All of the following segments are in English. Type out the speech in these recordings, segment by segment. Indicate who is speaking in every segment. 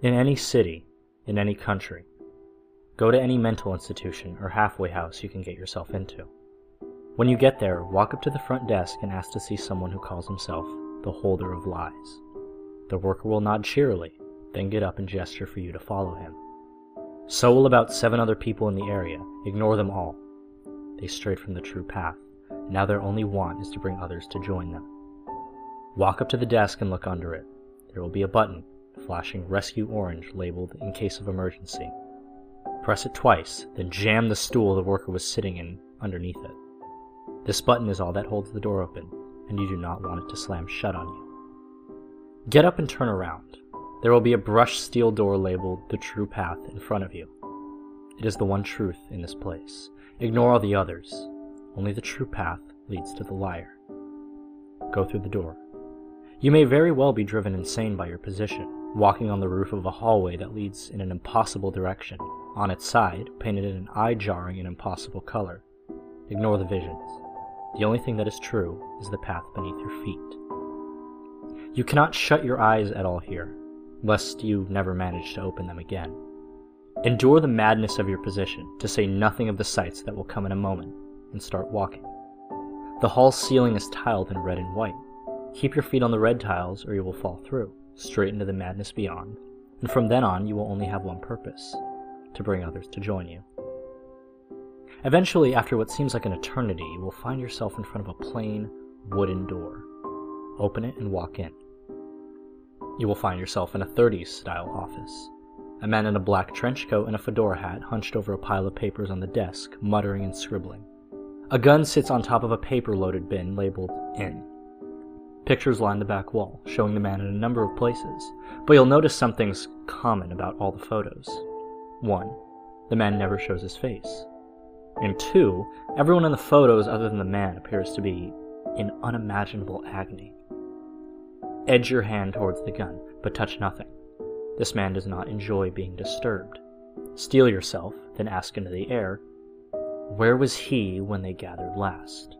Speaker 1: In any city, in any country, go to any mental institution or halfway house you can get yourself into. When you get there, walk up to the front desk and ask to see someone who calls himself the holder of lies. The worker will nod cheerily, then get up and gesture for you to follow him. So will about seven other people in the area. Ignore them all. They strayed from the true path. Now their only want is to bring others to join them. Walk up to the desk and look under it. There will be a button, flashing Rescue Orange, labeled in case of emergency. Press it twice, then jam the stool the worker was sitting in underneath it. This button is all that holds the door open, and you do not want it to slam shut on you. Get up and turn around. There will be a brushed steel door labeled The True Path in front of you. It is the one truth in this place. Ignore all the others. Only the true path leads to the liar. Go through the door. You may very well be driven insane by your position, walking on the roof of a hallway that leads in an impossible direction, on its side, painted in an eye jarring and impossible color. Ignore the visions. The only thing that is true is the path beneath your feet. You cannot shut your eyes at all here, lest you never manage to open them again. Endure the madness of your position, to say nothing of the sights that will come in a moment, and start walking. The hall ceiling is tiled in red and white. Keep your feet on the red tiles, or you will fall through, straight into the madness beyond, and from then on you will only have one purpose to bring others to join you. Eventually, after what seems like an eternity, you will find yourself in front of a plain, wooden door. Open it and walk in. You will find yourself in a 30s style office. A man in a black trench coat and a fedora hat hunched over a pile of papers on the desk, muttering and scribbling. A gun sits on top of a paper loaded bin labeled In. Pictures line the back wall, showing the man in a number of places, but you'll notice something's common about all the photos. 1. The man never shows his face. And 2. Everyone in the photos other than the man appears to be in unimaginable agony. Edge your hand towards the gun, but touch nothing. This man does not enjoy being disturbed. Steel yourself, then ask into the air, Where was he when they gathered last?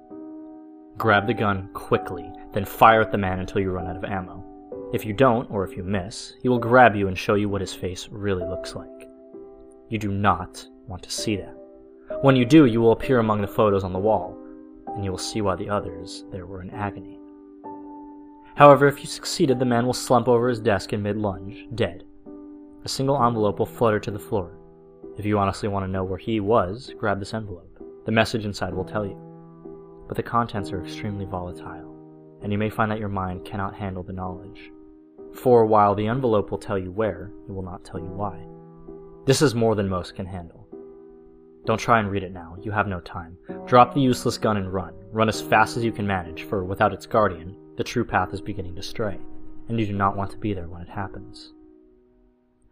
Speaker 1: Grab the gun quickly, then fire at the man until you run out of ammo. If you don't, or if you miss, he will grab you and show you what his face really looks like. You do not want to see that. When you do, you will appear among the photos on the wall, and you will see why the others there were in agony. However, if you succeeded, the man will slump over his desk in mid lunge, dead. A single envelope will flutter to the floor. If you honestly want to know where he was, grab this envelope. The message inside will tell you. But the contents are extremely volatile, and you may find that your mind cannot handle the knowledge. For a while the envelope will tell you where, it will not tell you why. This is more than most can handle. Don't try and read it now, you have no time. Drop the useless gun and run. Run as fast as you can manage, for without its guardian, the true path is beginning to stray, and you do not want to be there when it happens.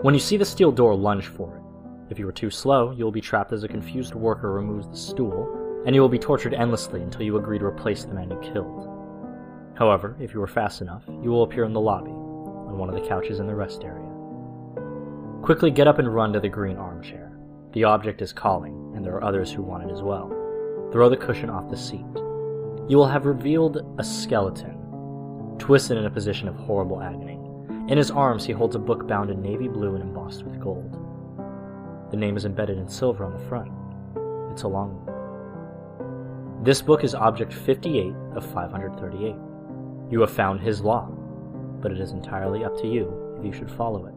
Speaker 1: When you see the steel door, lunge for it. If you are too slow, you will be trapped as a confused worker removes the stool, and you will be tortured endlessly until you agree to replace the man you killed. However, if you are fast enough, you will appear in the lobby, on one of the couches in the rest area. Quickly get up and run to the green armchair. The object is calling, and there are others who want it as well. Throw the cushion off the seat. You will have revealed a skeleton twisted in a position of horrible agony. In his arms, he holds a book bound in navy blue and embossed with gold. The name is embedded in silver on the front. It's a long one. This book is Object 58 of 538. You have found his law, but it is entirely up to you if you should follow it.